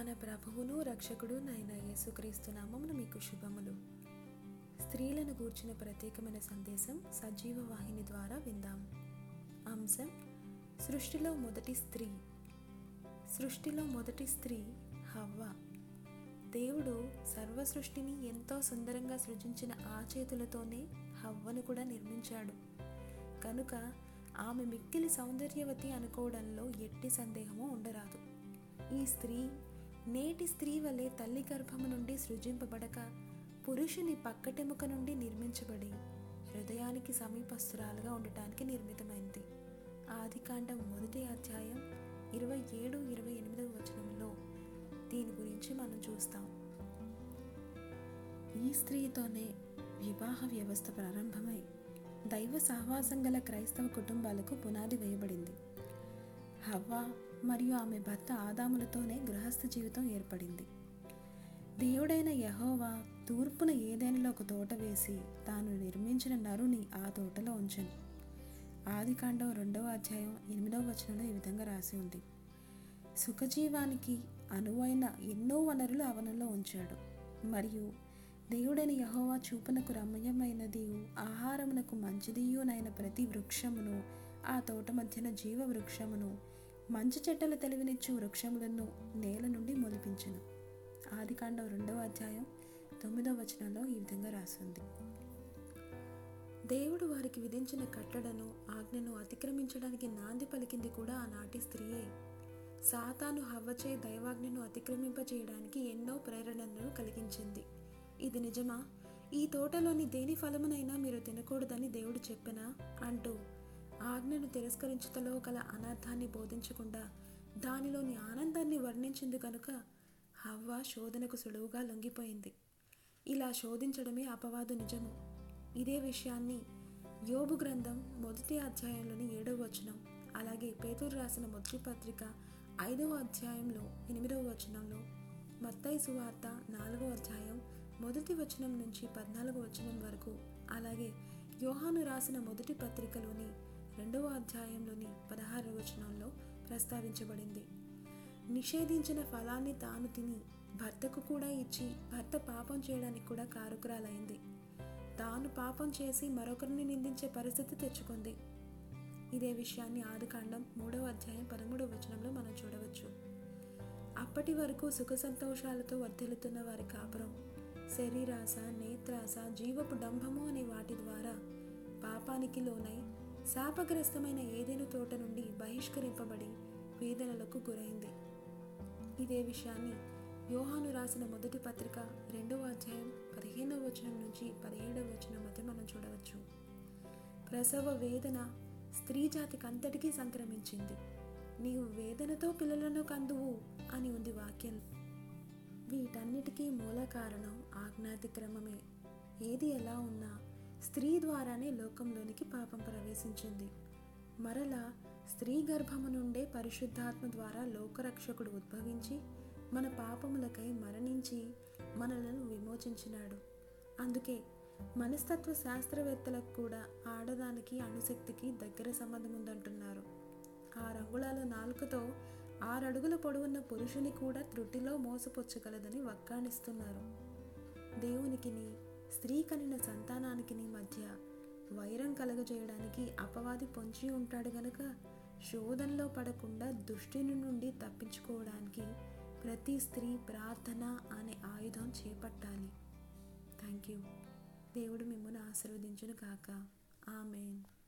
మన ప్రభువును రక్షకుడు నైన యేసుక్రీస్తు నామమున మీకు శుభములు. స్త్రీలను గూర్చిన ప్రత్యేకమైన సందేశం సజీవ వాహిని ద్వారా విందాం. అంశం సృష్టిలో మొదటి స్త్రీ. సృష్టిలో మొదటి స్త్రీ హవ్వ. దేవుడు సర్వ సృష్టిని ఎంతో సుందరంగా సృజించిన ఆ చేతులతోనే హవ్వను కూడా నిర్మించాడు. కనుక ఆమె మిక్కిలి సౌందర్యవతి అనుకోవడంలో ఎట్టి సందేహము ఉండరాదు. ఈ స్త్రీ నేటి స్త్రీ వలె తల్లి గర్భము నుండి సృజింపబడక పురుషుని పక్కటెముక నుండి నిర్మించబడి హృదయానికి సమీపస్తురాలుగా ఉండటానికి నిర్మితమైంది. ఆదికాండం మొదటి అధ్యాయం ఇరవై ఏడు ఇరవై ఎనిమిదవ వచనంలో దీని గురించి మనం చూస్తాం. ఈ స్త్రీతోనే వివాహ వ్యవస్థ ప్రారంభమై దైవ సహవాసం గల క్రైస్తవ కుటుంబాలకు పునాది వేయబడింది. హవ్వ మరియు ఆమె భర్త ఆదాములతోనే గృహస్థ జీవితం ఏర్పడింది. దేవుడైన యహోవా తూర్పున ఏదైనా ఒక తోట వేసి తాను నిర్మించిన నరుని ఆ తోటలో ఉంచను. ఆదికాండం రెండవ అధ్యాయం ఎనిమిదవ వచనంలో ఈ విధంగా రాసి ఉంది. సుఖజీవానికి అనువైన ఎన్నో వనరులు అవనంలో ఉంచాడు. మరియు దేవుడైన యహోవా చూపునకు రమణీయమైనది ఆహారమునకు మంచిదియునైన ప్రతి వృక్షమును ఆ తోట మధ్యన జీవ వృక్షమును మంచి చెట్టల తెలివినిచ్చు వృక్షములను నేల నుండి మొలిపించను. ఆదికాండం రెండవ అధ్యాయం తొమ్మిదవ వచనంలో ఈ విధంగా రాసింది. దేవుడు వారికి విధించిన కట్టడను ఆజ్ఞను అతిక్రమించడానికి నాంది పలికింది కూడా ఆనాటి స్త్రీయే. సాతాను హవ్వచే దైవాజ్ఞను అతిక్రమింపచేయడానికి ఎన్నో ప్రేరణలను కలిగించింది. ఇది నిజమా? ఈ తోటలోని దేని ఫలమునైనా మీరు తినకూడదని దేవుడు చెప్పనా? అంటూ ఆజ్ఞను తిరస్కరించుటలో గల అనర్థాన్ని బోధించకుండా దానిలోని ఆనందాన్ని వర్ణించింది కనుక హవ్వ శోధనకు సులువుగా లొంగిపోయింది. ఇలా శోధించడమే అపవాదు నిజము. ఇదే విషయాన్ని యోబు గ్రంథం మొదటి అధ్యాయంలోని ఏడవ వచనం అలాగే పేదూరు రాసిన మొదటి పత్రిక ఐదవ అధ్యాయంలో ఎనిమిదవ వచనంలో మత్తయి సువార్త నాలుగవ అధ్యాయం మొదటి వచనం నుంచి పద్నాలుగో వచనం వరకు అలాగే యోహాను రాసిన మొదటి పత్రికలోని రెండవ అధ్యాయంలోని పదహారవ వచనంలో ప్రస్తావించబడింది. నిషేధించిన ఫలాన్ని తాను తిని భర్తకు కూడా ఇచ్చి భర్త పాపం చేయడానికి కూడా కారుకురాలైంది. తాను పాపం చేసి మరొకరిని నిందించే పరిస్థితి తెచ్చుకుంది. ఇదే విషయాన్ని ఆదికాండం మూడవ అధ్యాయం పదమూడవ వచనంలో మనం చూడవచ్చు. అప్పటి వరకు సుఖ సంతోషాలతో వర్ధిల్లుతున్న వారి కాపురం శరీరాస నేత్రాస జీవపు డంభము అనే వాటి ద్వారా పాపానికి లోనై శాపగ్రస్తమైన ఏదైనా తోట నుండి బహిష్కరింపబడి వేదనలకు గురైంది. ఇదే విషయాన్ని యోహాను రాసిన మొదటి పత్రిక రెండవ అధ్యాయం పదిహేనవ వచనం నుంచి పదిహేడవ వచనం మధ్య మనం చూడవచ్చు. ప్రసవ వేదన స్త్రీ జాతికి అంతటికీ సంక్రమించింది. నీవు వేదనతో పిల్లలను కందువు అని ఉంది వాక్యం. వీటన్నిటికీ మూల కారణం ఆజ్ఞాతిక్రమమే. ఏది ఎలా ఉన్నా స్త్రీ ద్వారానే లోకంలోనికి పాపం ప్రవేశించింది. మరలా స్త్రీ గర్భము నుండే పరిశుద్ధాత్మ ద్వారా లోకరక్షకుడు ఉద్భవించి మన పాపములకై మరణించి మనలను విమోచించినాడు. అందుకే మనస్తత్వ శాస్త్రవేత్తలకు కూడా ఆడదానికి అణుశక్తికి దగ్గర సంబంధం ఉందంటున్నారు ఆ రంగుళాల నాలుకతో ఆరడుగుల పొడవున్న పురుషుని కూడా త్రుటిలో మోసపుచ్చగలదని వక్కాణిస్తున్నారు. దేవునికిని స్త్రీ కనిన సంతానానికిని మధ్య వైరం కలగజేయడానికి అపవాది పొంచి ఉంటాడు గనక శోధనలో పడకుండా దుష్టిని నుండి తప్పించుకోవడానికి ప్రతి స్త్రీ ప్రార్థన అనే ఆయుధం చేపట్టాలి. థ్యాంక్ యూ దేవుడు మిమ్మల్ని ఆశీర్వదించును కాక ఆమెన్.